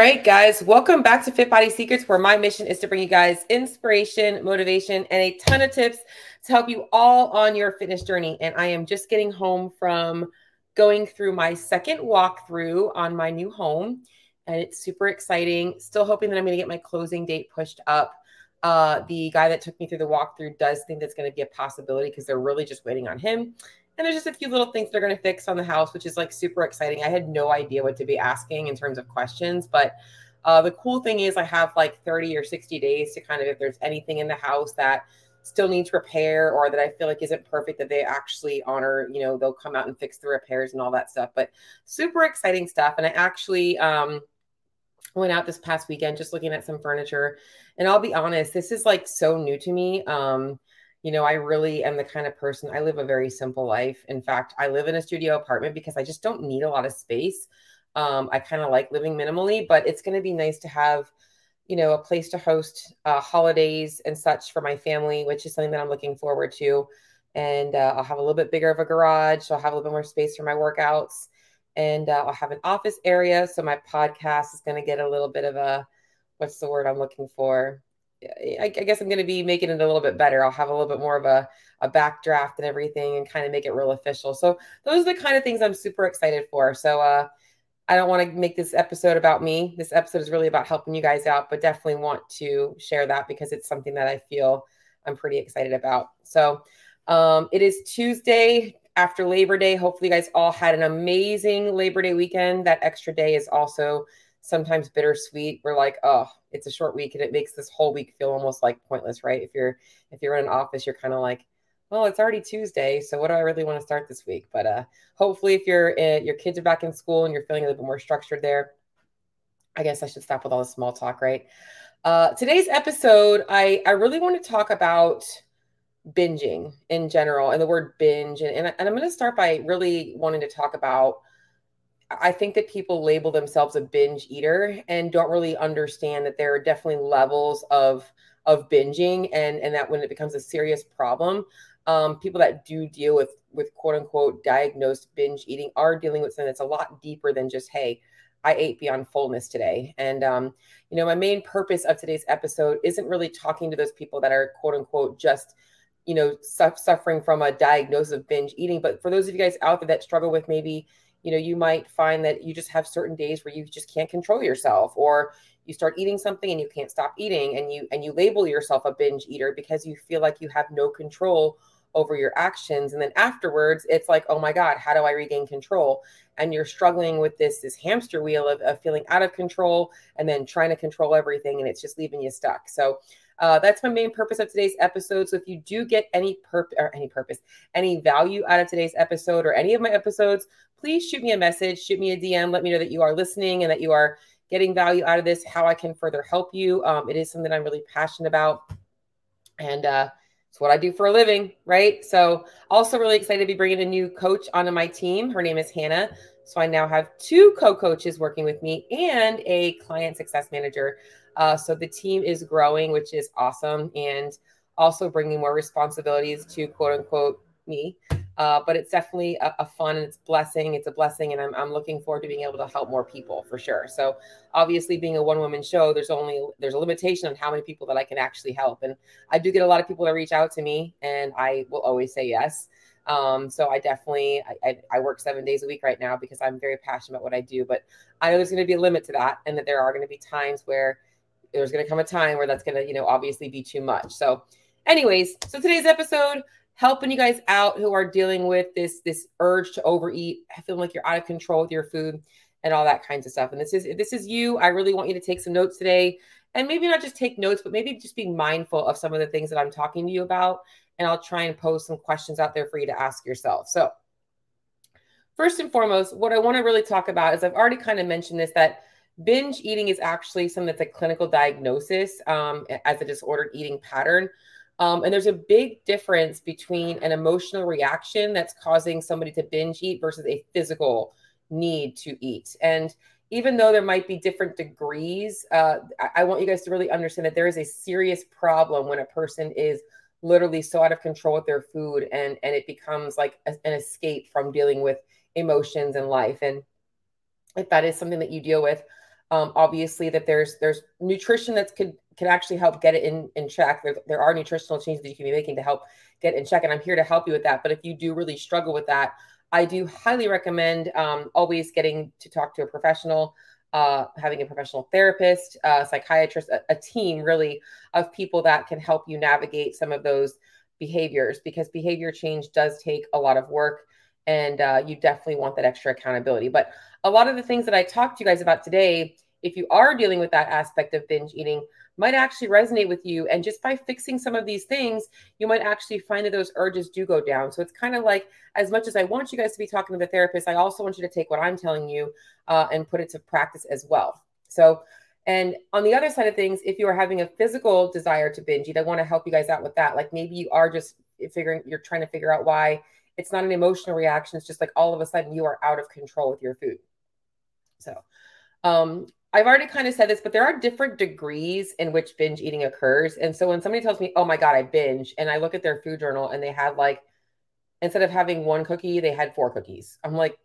right, guys, welcome back to Fit Body Secrets, where my mission is to bring you guys inspiration, motivation, and a ton of tips to help you all on your fitness journey. And I am just getting home from going through my second walkthrough on my new home, and it's super exciting. Still hoping that I'm going to get my closing date pushed up. Uh, the guy that took me through the walkthrough does think that's going to be a possibility because they're really just waiting on him. And there's just a few little things they're going to fix on the house, which is like super exciting. I had no idea what to be asking in terms of questions, but uh, the cool thing is I have like 30 or 60 days to kind of, if there's anything in the house that still needs repair or that I feel like isn't perfect, that they actually honor, you know, they'll come out and fix the repairs and all that stuff. But super exciting stuff. And I actually, um, went out this past weekend just looking at some furniture and i'll be honest this is like so new to me um you know, I really am the kind of person, I live a very simple life. In fact, I live in a studio apartment because I just don't need a lot of space. Um, I kind of like living minimally, but it's going to be nice to have, you know, a place to host uh, holidays and such for my family, which is something that I'm looking forward to. And uh, I'll have a little bit bigger of a garage. So I'll have a little bit more space for my workouts. And uh, I'll have an office area. So my podcast is going to get a little bit of a, what's the word I'm looking for? I, I guess I'm going to be making it a little bit better. I'll have a little bit more of a, a backdraft and everything and kind of make it real official. So those are the kind of things I'm super excited for. So uh, I don't want to make this episode about me. This episode is really about helping you guys out, but definitely want to share that because it's something that I feel I'm pretty excited about. So um, it is Tuesday after Labor Day. Hopefully, you guys all had an amazing Labor Day weekend. That extra day is also sometimes bittersweet. We're like, oh, it's a short week and it makes this whole week feel almost like pointless, right? If you're if you're in an office, you're kind of like, well, it's already Tuesday, so what do I really want to start this week? But uh, hopefully, if your uh, your kids are back in school and you're feeling a little bit more structured there, I guess I should stop with all the small talk, right? Uh, today's episode, I I really want to talk about binging in general and the word binge, and and, and I'm going to start by really wanting to talk about I think that people label themselves a binge eater and don't really understand that there are definitely levels of of binging and and that when it becomes a serious problem, um, people that do deal with with quote unquote diagnosed binge eating are dealing with something that's a lot deeper than just hey, I ate beyond fullness today. And um, you know, my main purpose of today's episode isn't really talking to those people that are quote unquote just you know su- suffering from a diagnosis of binge eating, but for those of you guys out there that struggle with maybe you know you might find that you just have certain days where you just can't control yourself or you start eating something and you can't stop eating and you and you label yourself a binge eater because you feel like you have no control over your actions. And then afterwards it's like oh my god how do i regain control? And you're struggling with this this hamster wheel of, of feeling out of control and then trying to control everything and it's just leaving you stuck. So uh, that's my main purpose of today's episode. So if you do get any purpose or any purpose, any value out of today's episode or any of my episodes, please shoot me a message, shoot me a DM, let me know that you are listening and that you are getting value out of this, how I can further help you. Um, it is something I'm really passionate about. And uh, it's what I do for a living, right? So, also really excited to be bringing a new coach onto my team. Her name is Hannah. So, I now have two co coaches working with me and a client success manager. Uh, so, the team is growing, which is awesome. And also bringing more responsibilities to quote unquote me. Uh, but it's definitely a, a, fun and it's blessing. It's a blessing, and I'm, I'm looking forward to being able to help more people for sure. So obviously, being a one woman show, there's only there's a limitation on how many people that I can actually help, and I do get a lot of people that reach out to me, and I will always say yes. Um, so I definitely I, I, I, work seven days a week right now because I'm very passionate about what I do. But I know there's going to be a limit to that, and that there are going to be times where there's going to come a time where that's going to you know obviously be too much. So, anyways, so today's episode helping you guys out who are dealing with this this urge to overeat, feeling like you're out of control with your food and all that kinds of stuff. And this is if this is you, I really want you to take some notes today. And maybe not just take notes, but maybe just be mindful of some of the things that I'm talking to you about. And I'll try and post some questions out there for you to ask yourself. So, first and foremost, what I want to really talk about is I've already kind of mentioned this that binge eating is actually something that's a clinical diagnosis um, as a disordered eating pattern. Um, and there's a big difference between an emotional reaction that's causing somebody to binge eat versus a physical need to eat. And even though there might be different degrees, uh, I, I want you guys to really understand that there is a serious problem when a person is literally so out of control with their food and and it becomes like a, an escape from dealing with emotions in life and if that is something that you deal with Um, obviously, that there's there's nutrition that could can actually help get it in in check. There, there are nutritional changes that you can be making to help get in check, and I'm here to help you with that. But if you do really struggle with that, I do highly recommend um, always getting to talk to a professional, uh, having a professional therapist, uh, psychiatrist, a, a team really of people that can help you navigate some of those behaviors because behavior change does take a lot of work and uh, you definitely want that extra accountability. But a lot of the things that I talked to you guys about today, if you are dealing with that aspect of binge eating, might actually resonate with you. And just by fixing some of these things, you might actually find that those urges do go down. So it's kind of like, as much as I want you guys to be talking to the therapist, I also want you to take what I'm telling you uh, and put it to practice as well. So, and on the other side of things, if you are having a physical desire to binge eat, I want to help you guys out with that. Like maybe you are just figuring, you're trying to figure out why it's not an emotional reaction. It's just like all of a sudden you are out of control with your food. So, um, I've already kind of said this, but there are different degrees in which binge eating occurs. And so when somebody tells me, oh my God, I binge, and I look at their food journal and they had like, instead of having one cookie, they had four cookies. I'm like,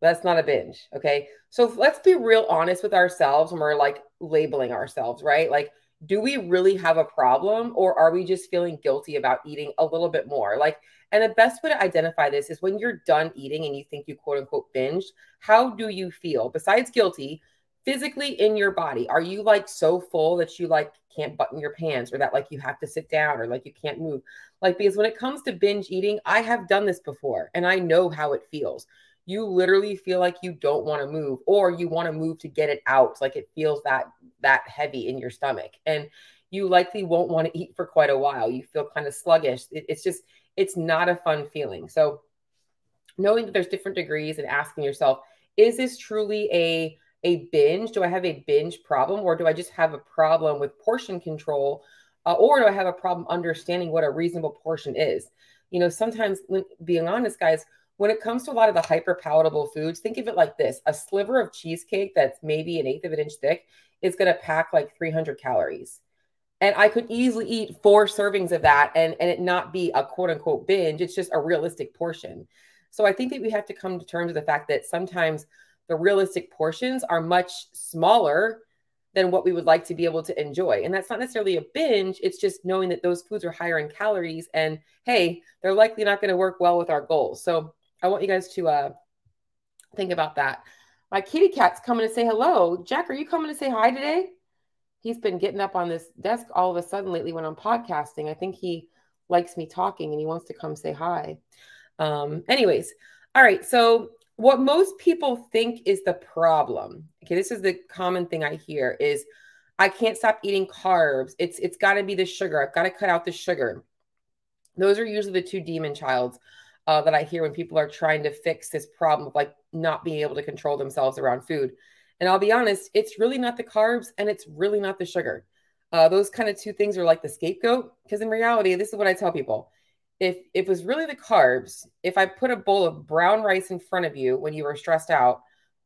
that's not a binge. Okay. So let's be real honest with ourselves when we're like labeling ourselves, right? Like, do we really have a problem or are we just feeling guilty about eating a little bit more? Like, and the best way to identify this is when you're done eating and you think you quote unquote binged, how do you feel? Besides guilty, physically in your body, are you like so full that you like can't button your pants or that like you have to sit down or like you can't move? Like, because when it comes to binge eating, I have done this before and I know how it feels you literally feel like you don't want to move or you want to move to get it out like it feels that that heavy in your stomach and you likely won't want to eat for quite a while you feel kind of sluggish it, it's just it's not a fun feeling. So knowing that there's different degrees and asking yourself is this truly a a binge? Do i have a binge problem or do i just have a problem with portion control uh, or do i have a problem understanding what a reasonable portion is? You know sometimes being honest guys when it comes to a lot of the hyper palatable foods, think of it like this a sliver of cheesecake that's maybe an eighth of an inch thick is going to pack like 300 calories. And I could easily eat four servings of that and, and it not be a quote unquote binge. It's just a realistic portion. So I think that we have to come to terms with the fact that sometimes the realistic portions are much smaller than what we would like to be able to enjoy. And that's not necessarily a binge, it's just knowing that those foods are higher in calories and hey, they're likely not going to work well with our goals. So I want you guys to uh, think about that. My kitty cat's coming to say hello. Jack, are you coming to say hi today? He's been getting up on this desk all of a sudden lately when I'm podcasting. I think he likes me talking and he wants to come say hi. Um, anyways, all right. So, what most people think is the problem, okay, this is the common thing I hear is I can't stop eating carbs. It's it's got to be the sugar. I've got to cut out the sugar. Those are usually the two demon childs uh, that I hear when people are trying to fix this problem of like not being able to control themselves around food. And I'll be honest, it's really not the carbs and it's really not the sugar. Uh, those kind of two things are like the scapegoat. Because in reality, this is what I tell people. If, if it was really the carbs, if I put a bowl of brown rice in front of you when you were stressed out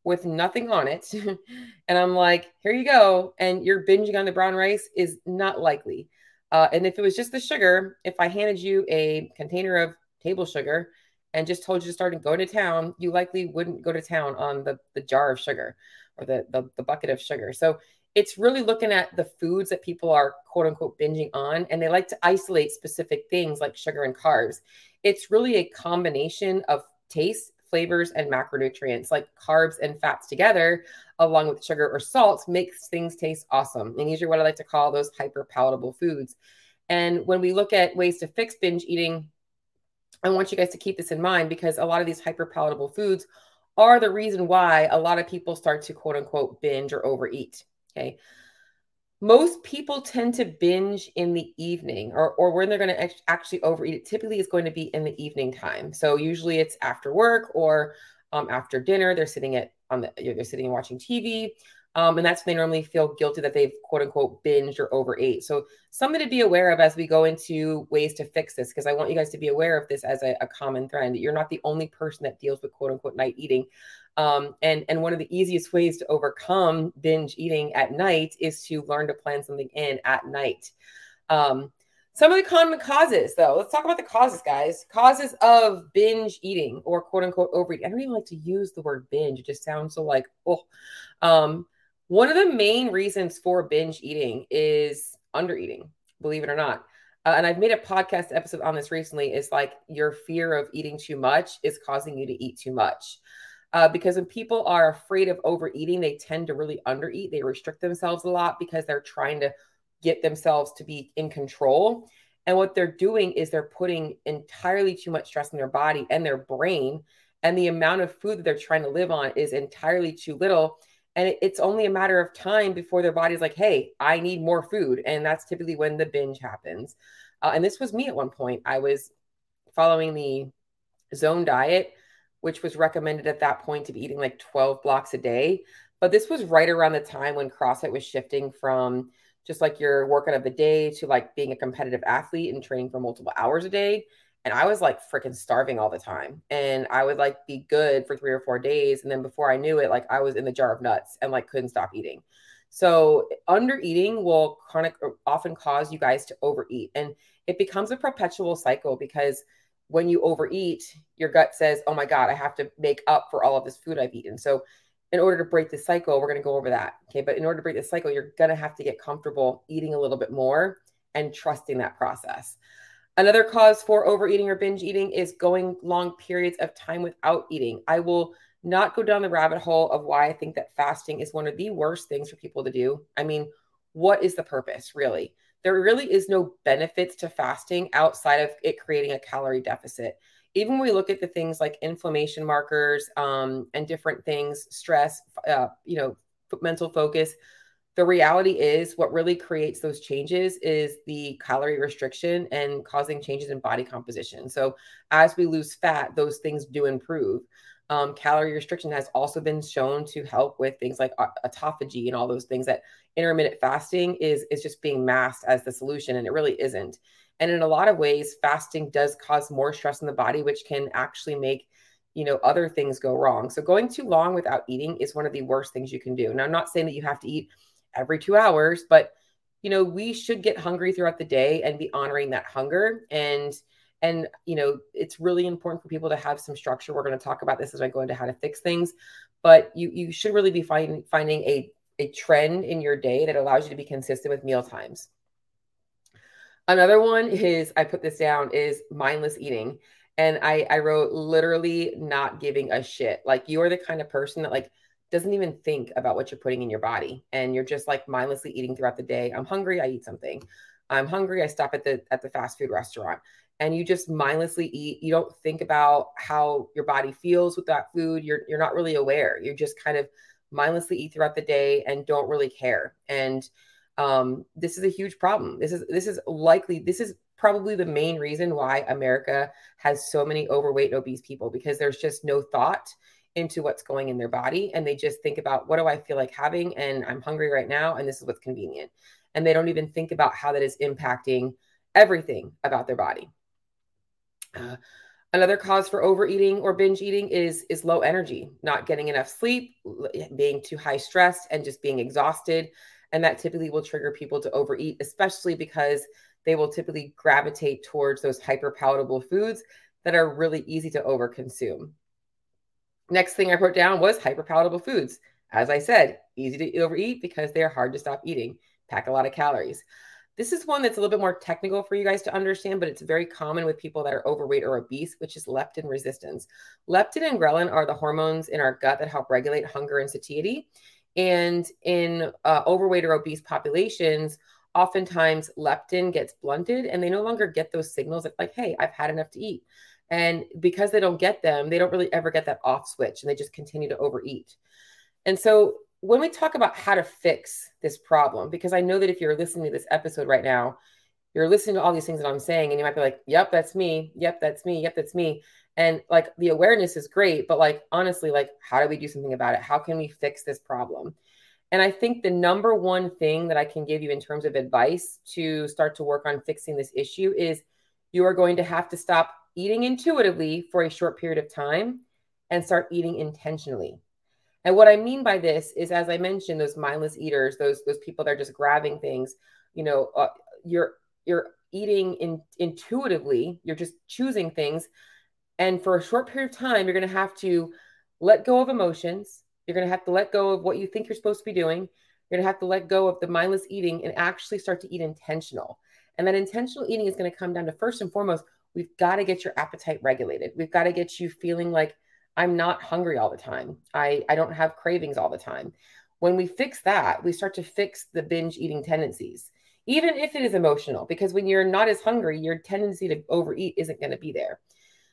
with nothing on it, and I'm like, here you go, and you're binging on the brown rice, is not likely. Uh, and if it was just the sugar, if I handed you a container of table sugar and just told you to start and go to town, you likely wouldn't go to town on the, the jar of sugar or the, the, the bucket of sugar. So it's really looking at the foods that people are quote unquote binging on, and they like to isolate specific things like sugar and carbs. It's really a combination of taste, flavors, and macronutrients like carbs and fats together, along with sugar or salt, makes things taste awesome. And these are what I like to call those hyper palatable foods. And when we look at ways to fix binge eating, I want you guys to keep this in mind because a lot of these hyper palatable foods are the reason why a lot of people start to quote unquote binge or overeat. Okay. Most people tend to binge in the evening or, or when they're going to actually overeat. It typically is going to be in the evening time. So usually it's after work or um, after dinner. They're sitting at on the they're sitting and watching TV. Um, and that's when they normally feel guilty that they've quote unquote binged or overate. So something to be aware of as we go into ways to fix this, because I want you guys to be aware of this as a, a common trend. You're not the only person that deals with quote unquote night eating. Um, and and one of the easiest ways to overcome binge eating at night is to learn to plan something in at night. Um, some of the common causes, though, let's talk about the causes, guys. Causes of binge eating or quote unquote overeating. I don't even like to use the word binge; it just sounds so like oh. Um, One of the main reasons for binge eating is under eating, believe it or not. Uh, and I've made a podcast episode on this recently. Is like your fear of eating too much is causing you to eat too much. Uh, because when people are afraid of overeating, they tend to really undereat. They restrict themselves a lot because they're trying to get themselves to be in control. And what they're doing is they're putting entirely too much stress in their body and their brain. And the amount of food that they're trying to live on is entirely too little. And it's only a matter of time before their body's like, hey, I need more food. And that's typically when the binge happens. Uh, and this was me at one point. I was following the zone diet, which was recommended at that point to be eating like 12 blocks a day. But this was right around the time when CrossFit was shifting from just like your workout of the day to like being a competitive athlete and training for multiple hours a day. And I was like freaking starving all the time. And I would like be good for three or four days. And then before I knew it, like I was in the jar of nuts and like couldn't stop eating. So under eating will chronic uh, often cause you guys to overeat. And it becomes a perpetual cycle because when you overeat, your gut says, Oh my God, I have to make up for all of this food I've eaten. So in order to break the cycle, we're going to go over that. Okay. But in order to break the cycle, you're going to have to get comfortable eating a little bit more and trusting that process. Another cause for overeating or binge eating is going long periods of time without eating. I will not go down the rabbit hole of why I think that fasting is one of the worst things for people to do. I mean, what is the purpose really? There really is no benefits to fasting outside of it creating a calorie deficit even when we look at the things like inflammation markers um, and different things, stress, uh, you know, mental focus, the reality is what really creates those changes is the calorie restriction and causing changes in body composition. So as we lose fat, those things do improve. Um, calorie restriction has also been shown to help with things like autophagy and all those things that intermittent fasting is is just being masked as the solution and it really isn't and in a lot of ways, fasting does cause more stress in the body, which can actually make you know other things go wrong. So going too long without eating is one of the worst things you can do. Now, I'm not saying that you have to eat every two hours, but you know we should get hungry throughout the day and be honoring that hunger and and you know it's really important for people to have some structure we're going to talk about this as i go into how to fix things but you you should really be finding finding a a trend in your day that allows you to be consistent with meal times Another one is I put this down is mindless eating. And I I wrote literally not giving a shit. Like you are the kind of person that like doesn't even think about what you're putting in your body and you're just like mindlessly eating throughout the day. I'm hungry, I eat something. I'm hungry, I stop at the at the fast food restaurant. And you just mindlessly eat. You don't think about how your body feels with that food. You're you're not really aware. You're just kind of mindlessly eat throughout the day and don't really care. And um, this is a huge problem. This is this is likely this is probably the main reason why America has so many overweight and obese people because there's just no thought into what's going in their body and they just think about what do I feel like having and I'm hungry right now and this is what's convenient. And they don't even think about how that is impacting everything about their body. Uh, another cause for overeating or binge eating is is low energy, not getting enough sleep, being too high stressed and just being exhausted and that typically will trigger people to overeat, especially because they will typically gravitate towards those hyper palatable foods that are really easy to overconsume. Next thing I wrote down was hyper palatable foods. As I said, easy to overeat because they are hard to stop eating, pack a lot of calories. This is one that's a little bit more technical for you guys to understand, but it's very common with people that are overweight or obese, which is leptin resistance. Leptin and ghrelin are the hormones in our gut that help regulate hunger and satiety. And in uh, overweight or obese populations, oftentimes leptin gets blunted and they no longer get those signals that, like, hey, I've had enough to eat. And because they don't get them, they don't really ever get that off switch and they just continue to overeat. And so when we talk about how to fix this problem, because I know that if you're listening to this episode right now, you're listening to all these things that I'm saying, and you might be like, yep, that's me. Yep, that's me. Yep, that's me. And like the awareness is great, but like honestly, like how do we do something about it? How can we fix this problem? And I think the number one thing that I can give you in terms of advice to start to work on fixing this issue is you are going to have to stop eating intuitively for a short period of time and start eating intentionally. And what I mean by this is, as I mentioned, those mindless eaters, those those people that are just grabbing things, you know, uh, you're you're eating in, intuitively. You're just choosing things and for a short period of time, you're going to have to let go of emotions You're going to have to let go of what you think you're supposed to be doing. You're going to have to let go of the mindless eating and actually start to eat intentional. And that intentional eating is going to come down to first and foremost, we've got to get your appetite regulated. We've got to get you feeling like I'm not hungry all the time. I, I don't have cravings all the time. When we fix that, we start to fix the binge eating tendencies, even if it is emotional, because when you're not as hungry, your tendency to overeat isn't going to be there.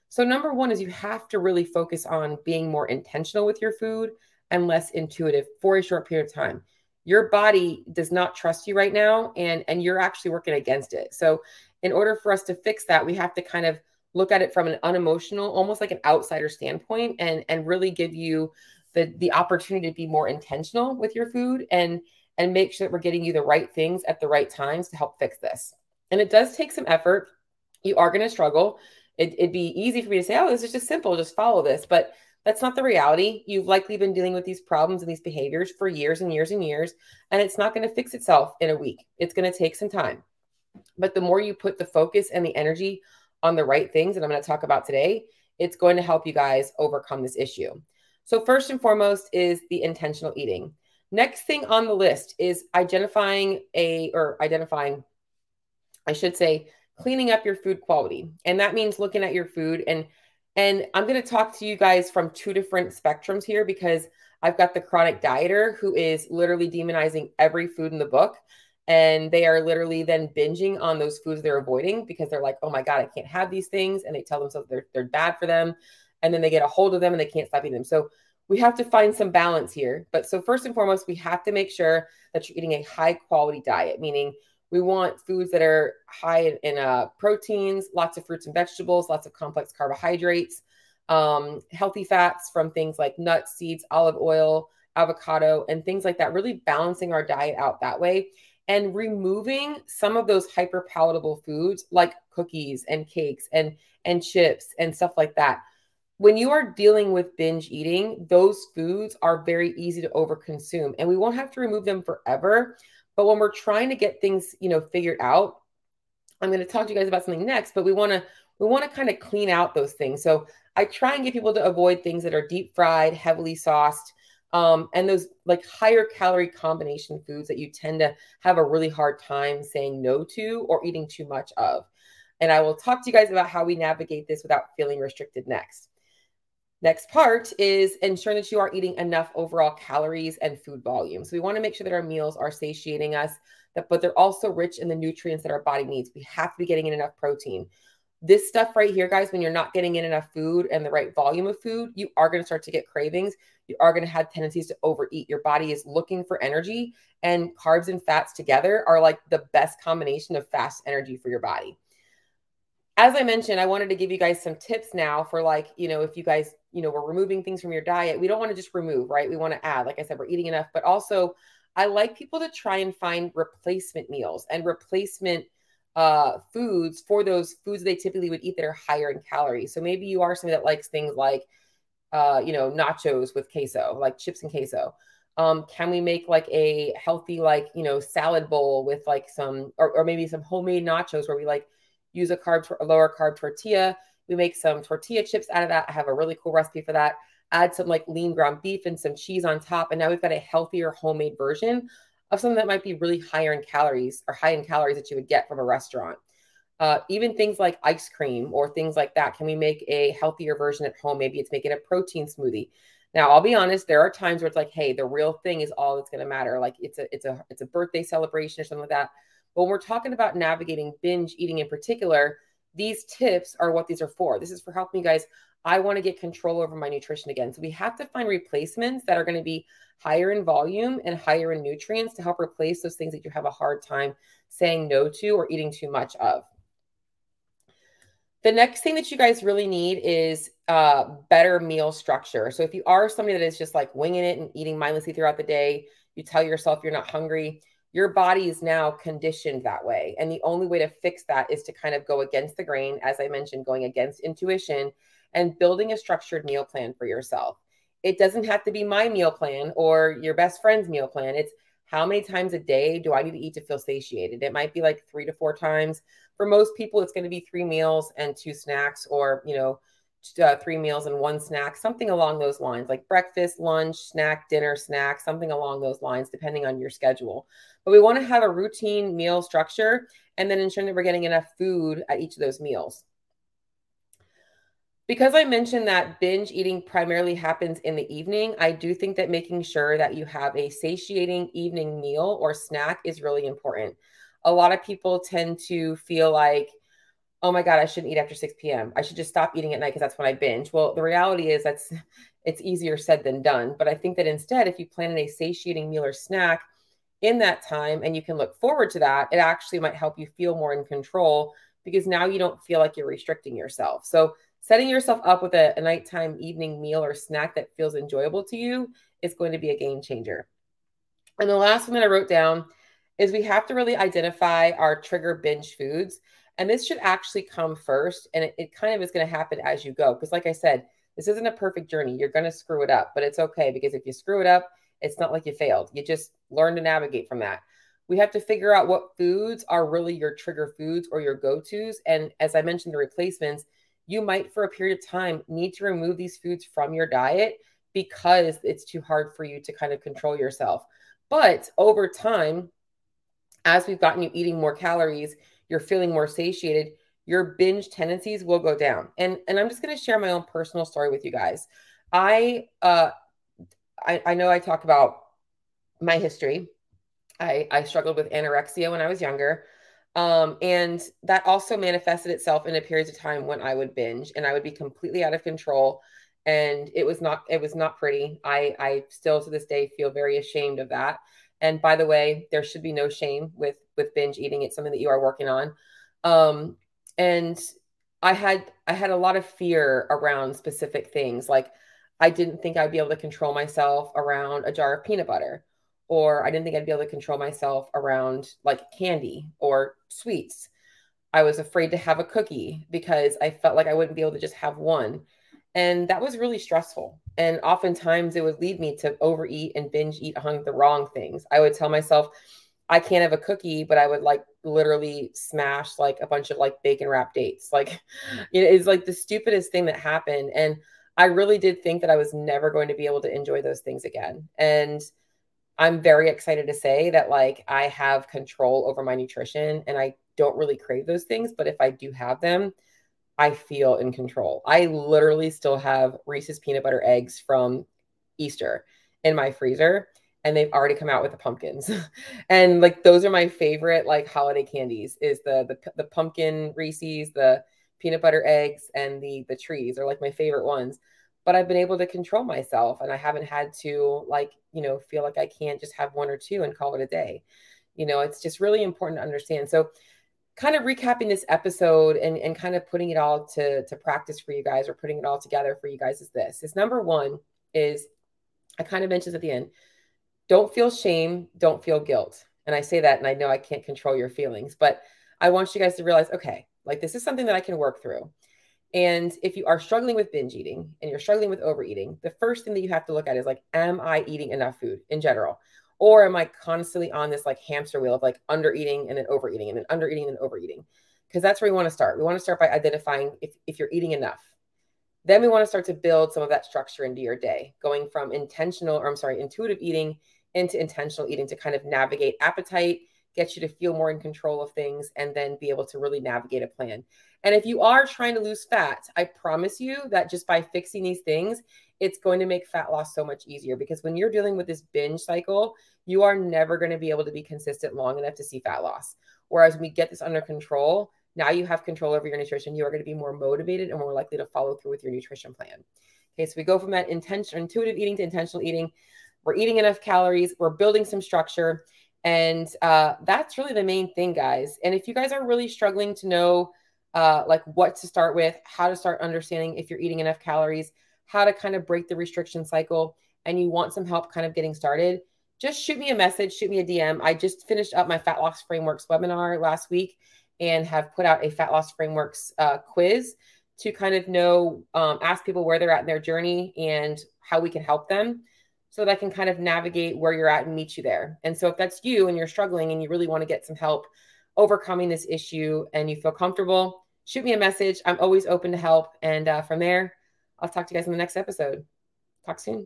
So, number one is you have to really focus on being more intentional with your food and less intuitive for a short period of time. Your body does not trust you right now, and, and you're actually working against it. So, in order for us to fix that, we have to kind of look at it from an unemotional, almost like an outsider standpoint, and, and really give you the the opportunity to be more intentional with your food and and make sure that we're getting you the right things at the right times to help fix this. And it does take some effort. You are going to struggle. It, would be easy for me to say, oh, this is just simple, just follow this. But that's not the reality. You've likely been dealing with these problems and these behaviors for years and years and years, and it's not going to fix itself in a week. It's going to take some time. But the more you put the focus and the energy on the right things that I'm going to talk about today, it's going to help you guys overcome this issue. So, first and foremost is the intentional eating. Next thing on the list is identifying a, or identifying, I should say, cleaning up your food quality. And that means looking at your food. And, and I'm going to talk to you guys from two different spectrums here because I've got the chronic dieter who is literally demonizing every food in the book. And they are literally then binging on those foods they're avoiding because they're like, oh my God, I can't have these things. And they tell themselves they're, they're bad for them and then they get a hold of them and they can't stop eating them. So we have to find some balance here. But so first and foremost, we have to make sure that you're eating a high quality diet, meaning we want foods that are high in, in uh, proteins, lots of fruits and vegetables, lots of complex carbohydrates, um, healthy fats from things like nuts, seeds, olive oil, avocado, and things like that. Really balancing our diet out that way and removing some of those hyper palatable foods like cookies and cakes and and chips and stuff like that when you are dealing with binge eating, those foods are very easy to overconsume and we won't have to remove them forever. But when we're trying to get things, you know, figured out, I'm going to talk to you guys about something next, but we want to we want to kind of clean out those things. So I try and get people to avoid things that are deep fried, heavily sauced, um, and those like higher calorie combination foods that you tend to have a really hard time saying no to or eating too much of. And I will talk to you guys about how we navigate this without feeling restricted next. Next part is ensuring that you are eating enough overall calories and food volume. So we want to make sure that our meals are satiating us, but they're also rich in the nutrients that our body needs. We have to be getting in enough protein. This stuff right here, guys, when you're not getting in enough food and the right volume of food, you are going to start to get cravings. You are going to have tendencies to overeat. Your body is looking for energy, and carbs and fats together are like the best combination of fast energy for your body as I mentioned, I wanted to give you guys some tips now for like, you know, if you guys, you know, we're removing things from your diet, we don't want to just remove, right? We want to add. Like I said, we're eating enough, but also I like people to try and find replacement meals and replacement uh, foods for those foods they typically would eat that are higher in calories. So maybe you are somebody that likes things like, uh, you know, nachos with queso, like chips and queso. Um, can we make like a healthy, like, you know, salad bowl with like some, or, or maybe some homemade nachos where we like use a carb, a lower carb tortilla. We make some tortilla chips out of that. I have a really cool recipe for that. Add some like lean ground beef and some cheese on top. And now we've got a healthier homemade version of something that might be really higher in calories or high in calories that you would get from a restaurant. Uh, even things like ice cream or things like that. Can we make a healthier version at home? Maybe it's making a protein smoothie. Now, I'll be honest. There are times where it's like, hey, the real thing is all that's going to matter. Like it's a it's a it's a birthday celebration or something like that. But when we're talking about navigating binge eating in particular, these tips are what these are for. This is for helping you guys. I want to get control over my nutrition again. So we have to find replacements that are going to be higher in volume and higher in nutrients to help replace those things that you have a hard time saying no to or eating too much of. The next thing that you guys really need is uh, better meal structure. So if you are somebody that is just like winging it and eating mindlessly throughout the day, you tell yourself you're not hungry your body is now conditioned that way. And the only way to fix that is to kind of go against the grain, as I mentioned, going against intuition and building a structured meal plan for yourself. It doesn't have to be my meal plan or your best friend's meal plan. It's how many times a day do I need to eat to feel satiated? It might be like three to four times. For most people, it's going to be three meals and two snacks or, you know, uh, three meals and one snack, something along those lines, like breakfast, lunch, snack, dinner, snack, something along those lines, depending on your schedule. But we want to have a routine meal structure and then ensuring that we're getting enough food at each of those meals. Because I mentioned that binge eating primarily happens in the evening, I do think that making sure that you have a satiating evening meal or snack is really important. A lot of people tend to feel like, oh my God, I shouldn't eat after 6 p.m. I should just stop eating at night because that's when I binge. Well, the reality is that's it's easier said than done. But I think that instead, if you plan a satiating meal or snack in that time and you can look forward to that, it actually might help you feel more in control because now you don't feel like you're restricting yourself. So setting yourself up with a, a nighttime evening meal or snack that feels enjoyable to you is going to be a game changer. And the last one that I wrote down is we have to really identify our trigger binge foods. And this should actually come first. And it, it kind of is going to happen as you go. Because, like I said, this isn't a perfect journey. You're going to screw it up, but it's okay because if you screw it up, it's not like you failed. You just learn to navigate from that. We have to figure out what foods are really your trigger foods or your go tos. And as I mentioned, the replacements, you might, for a period of time, need to remove these foods from your diet because it's too hard for you to kind of control yourself. But over time, as we've gotten you eating more calories, you're feeling more satiated, your binge tendencies will go down. And and I'm just going to share my own personal story with you guys. I uh I, I know I talk about my history. I I struggled with anorexia when I was younger. Um, and that also manifested itself in a periods of time when I would binge and I would be completely out of control. And it was not it was not pretty. I I still to this day feel very ashamed of that. And by the way, there should be no shame with with binge eating. It's something that you are working on. Um, and I had I had a lot of fear around specific things. Like I didn't think I'd be able to control myself around a jar of peanut butter, or I didn't think I'd be able to control myself around like candy or sweets. I was afraid to have a cookie because I felt like I wouldn't be able to just have one. And that was really stressful. And oftentimes it would lead me to overeat and binge eat on the wrong things. I would tell myself, I can't have a cookie, but I would like literally smash like a bunch of like bacon wrapped dates. Like, you know, it's like the stupidest thing that happened. And I really did think that I was never going to be able to enjoy those things again. And I'm very excited to say that like I have control over my nutrition and I don't really crave those things, but if I do have them, I feel in control. I literally still have Reese's peanut butter eggs from Easter in my freezer and they've already come out with the pumpkins. and like those are my favorite like holiday candies is the the, the pumpkin Reese's, the peanut butter eggs and the the trees are like my favorite ones but I've been able to control myself and I haven't had to like, you know, feel like I can't just have one or two and call it a day. You know, it's just really important to understand. So kind of recapping this episode and, and kind of putting it all to, to practice for you guys or putting it all together for you guys is this is number one is I kind of mentioned at the end, don't feel shame, don't feel guilt. And I say that and I know I can't control your feelings, but I want you guys to realize, okay, like this is something that I can work through. And if you are struggling with binge eating and you're struggling with overeating, the first thing that you have to look at is like, am I eating enough food in general? Or am I constantly on this like hamster wheel of like under eating and then overeating and then under eating and overeating? Because that's where we want to start. We want to start by identifying if, if you're eating enough. Then we want to start to build some of that structure into your day, going from intentional, or I'm sorry, intuitive eating into intentional eating to kind of navigate appetite, get you to feel more in control of things, and then be able to really navigate a plan. And if you are trying to lose fat, I promise you that just by fixing these things, it's going to make fat loss so much easier because when you're dealing with this binge cycle, you are never going to be able to be consistent long enough to see fat loss. Whereas when we get this under control, now you have control over your nutrition. You are going to be more motivated and more likely to follow through with your nutrition plan. Okay, so we go from that intention, intuitive eating to intentional eating. We're eating enough calories. We're building some structure, and uh, that's really the main thing, guys. And if you guys are really struggling to know uh, like what to start with, how to start understanding if you're eating enough calories, how to kind of break the restriction cycle, and you want some help kind of getting started, just shoot me a message, shoot me a DM. I just finished up my Fat Loss Frameworks webinar last week and have put out a Fat Loss Frameworks uh, quiz to kind of know, um, ask people where they're at in their journey and how we can help them so that I can kind of navigate where you're at and meet you there. And so if that's you and you're struggling and you really want to get some help overcoming this issue and you feel comfortable, shoot me a message. I'm always open to help. And uh, from there, I'll talk to you guys in the next episode. Talk soon.